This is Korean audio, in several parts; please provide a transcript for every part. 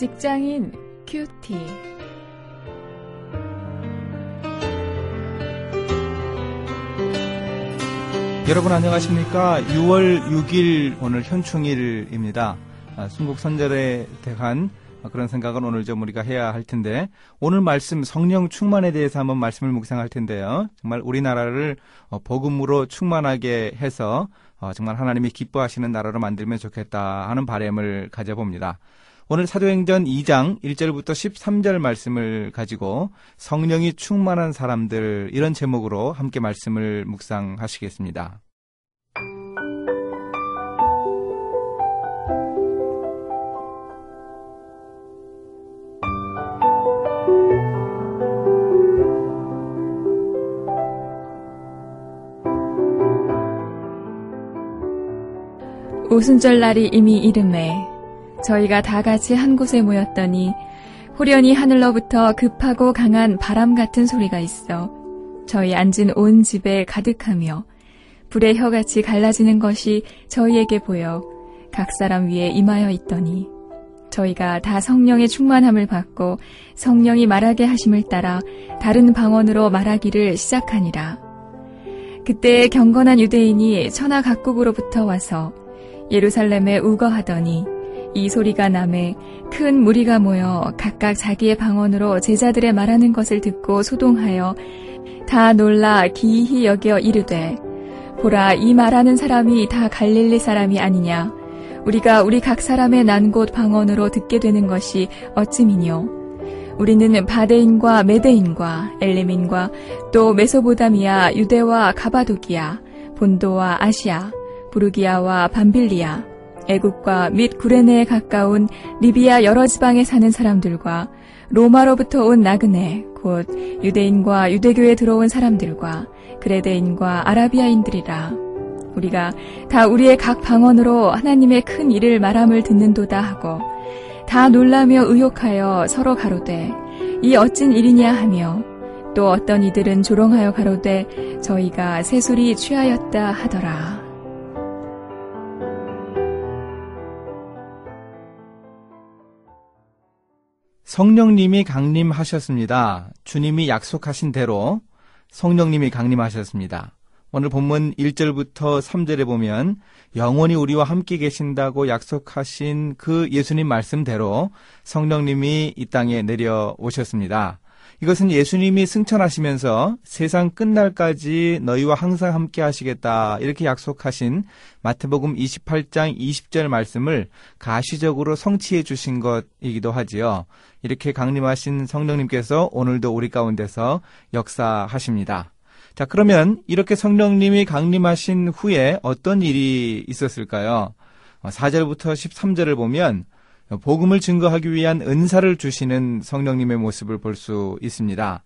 직장인 큐티. 여러분 안녕하십니까? 6월 6일 오늘 현충일입니다. 아, 순국 선절에 대한 그런 생각은 오늘 좀 우리가 해야 할 텐데 오늘 말씀 성령 충만에 대해서 한번 말씀을 묵상할 텐데요. 정말 우리나라를 어, 복음으로 충만하게 해서 어, 정말 하나님이 기뻐하시는 나라로 만들면 좋겠다 하는 바램을 가져봅니다. 오늘 사도행전 2장 1절부터 13절 말씀을 가지고 성령이 충만한 사람들 이런 제목으로 함께 말씀을 묵상하시겠습니다. 오순절 날이 이미 이름에 저희가 다 같이 한 곳에 모였더니 호련히 하늘로부터 급하고 강한 바람 같은 소리가 있어 저희 앉은 온 집에 가득하며 불의 혀같이 갈라지는 것이 저희에게 보여 각 사람 위에 임하여 있더니 저희가 다 성령의 충만함을 받고 성령이 말하게 하심을 따라 다른 방언으로 말하기를 시작하니라. 그때 경건한 유대인이 천하 각국으로부터 와서 예루살렘에 우거하더니 이 소리가 남에 큰 무리가 모여 각각 자기의 방언으로 제자들의 말하는 것을 듣고 소동하여 다 놀라 기이히 여겨 이르되 보라 이 말하는 사람이 다 갈릴리 사람이 아니냐? 우리가 우리 각 사람의 난 곳 방언으로 듣게 되는 것이 어찌미뇨? 우리는 바데인과 메데인과 엘레민과 또 메소보다미아 유대와 가바도기아 본도와 아시아 부르기아와 밤빌리아, 애국과 및 구레네에 가까운 리비아 여러 지방에 사는 사람들과 로마로부터 온 나그네, 곧 유대인과 유대교에 들어온 사람들과 그레데인과 아라비아인들이라. 우리가 다 우리의 각 방언으로 하나님의 큰 일을 말함을 듣는도다 하고 다 놀라며 의욕하여 서로 가로되 이 어찐 일이냐 하며 또 어떤 이들은 조롱하여 가로되 저희가 새술이 취하였다 하더라. 성령님이 강림하셨습니다. 주님이 약속하신 대로 성령님이 강림하셨습니다. 오늘 본문 1절부터 3절에 보면 영원히 우리와 함께 계신다고 약속하신 그 예수님 말씀대로 성령님이 이 땅에 내려오셨습니다. 이것은 예수님이 승천하시면서 세상 끝날까지 너희와 항상 함께 하시겠다 이렇게 약속하신 마태복음 28장 20절 말씀을 가시적으로 성취해 주신 것이기도 하지요. 이렇게 강림하신 성령님께서 오늘도 우리 가운데서 역사하십니다. 자, 그러면 이렇게 성령님이 강림하신 후에 어떤 일이 있었을까요? 4절부터 13절을 보면 복음을 증거하기 위한 은사를 주시는 성령님의 모습을 볼 수 있습니다.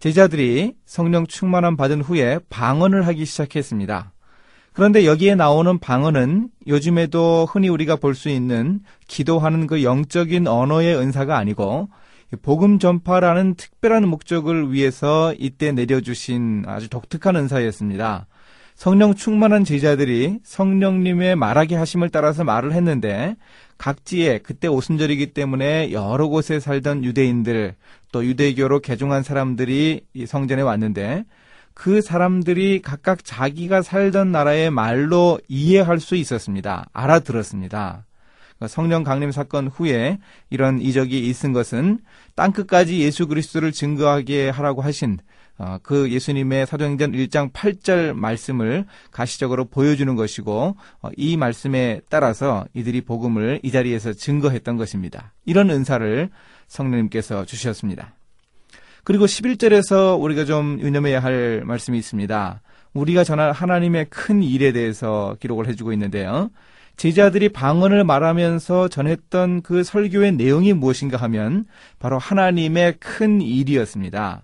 제자들이 성령 충만함 받은 후에 방언을 하기 시작했습니다. 그런데 여기에 나오는 방언은 요즘에도 흔히 우리가 볼 수 있는 기도하는 그 영적인 언어의 은사가 아니고 복음 전파라는 특별한 목적을 위해서 이때 내려주신 아주 독특한 은사였습니다. 성령 충만한 제자들이 성령님의 말하게 하심을 따라서 말을 했는데 각지에 그때 오순절이기 때문에 여러 곳에 살던 유대인들 또 유대교로 개종한 사람들이 이 성전에 왔는데 그 사람들이 각각 자기가 살던 나라의 말로 이해할 수 있었습니다. 알아들었습니다. 성령 강림 사건 후에 이런 이적이 있은 것은 땅끝까지 예수 그리스도를 증거하게 하라고 하신 어, 그 예수님의 사도행전 1장 8절 말씀을 가시적으로 보여주는 것이고 어, 이 말씀에 따라서 이들이 복음을 이 자리에서 증거했던 것입니다. 이런 은사를 성령님께서 주셨습니다. 그리고 11절에서 우리가 좀 유념해야 할 말씀이 있습니다. 우리가 전할 하나님의 큰 일에 대해서 기록을 해주고 있는데요. 제자들이 방언을 말하면서 전했던 그 설교의 내용이 무엇인가 하면 바로 하나님의 큰 일이었습니다.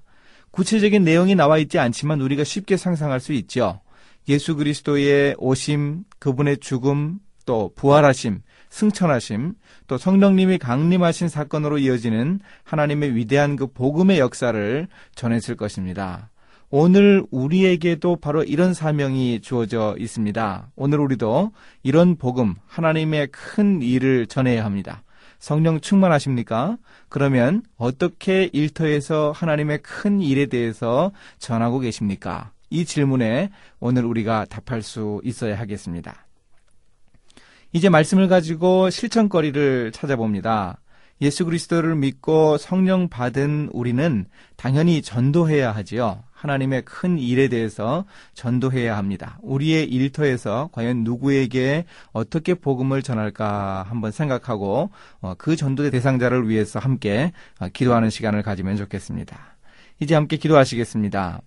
구체적인 내용이 나와 있지 않지만 우리가 쉽게 상상할 수 있죠. 예수 그리스도의 오심, 그분의 죽음, 또 부활하심, 승천하심, 또 성령님이 강림하신 사건으로 이어지는 하나님의 위대한 그 복음의 역사를 전했을 것입니다. 오늘 우리에게도 바로 이런 사명이 주어져 있습니다. 오늘 우리도 이런 복음, 하나님의 큰 일을 전해야 합니다. 성령 충만하십니까? 그러면 어떻게 일터에서 하나님의 큰 일에 대해서 전하고 계십니까? 이 질문에 오늘 우리가 답할 수 있어야 하겠습니다. 이제 말씀을 가지고 실천거리를 찾아봅니다. 예수 그리스도를 믿고 성령 받은 우리는 당연히 전도해야 하지요. 하나님의 큰 일에 대해서 전도해야 합니다. 우리의 일터에서 과연 누구에게 어떻게 복음을 전할까 한번 생각하고 어, 그 전도의 대상자를 위해서 함께 어, 기도하는 시간을 가지면 좋겠습니다. 이제 함께 기도하시겠습니다.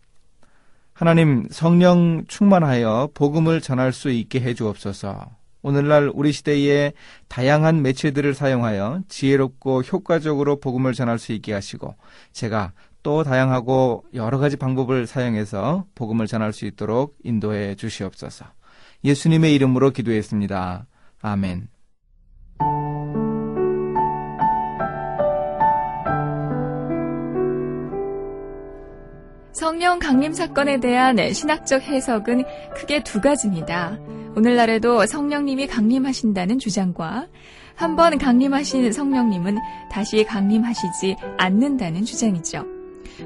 하나님 성령 충만하여 복음을 전할 수 있게 해 주옵소서. 오늘날 우리 시대에 다양한 매체들을 사용하여 지혜롭고 효과적으로 복음을 전할 수 있게 하시고 제가 또 다양하고 여러 가지 방법을 사용해서 복음을 전할 수 있도록 인도해 주시옵소서. 예수님의 이름으로 기도했습니다. 아멘. 성령 강림 사건에 대한 신학적 해석은 크게 두 가지입니다. 오늘날에도 성령님이 강림하신다는 주장과 한번 강림하신 성령님은 다시 강림하시지 않는다는 주장이죠.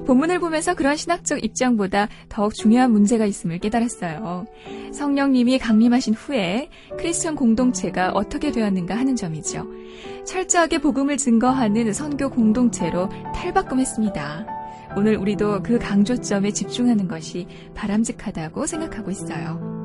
본문을 보면서 그런 신학적 입장보다 더욱 중요한 문제가 있음을 깨달았어요. 성령님이 강림하신 후에 크리스천 공동체가 어떻게 되었는가 하는 점이죠. 철저하게 복음을 증거하는 선교 공동체로 탈바꿈했습니다. 오늘 우리도 그 강조점에 집중하는 것이 바람직하다고 생각하고 있어요.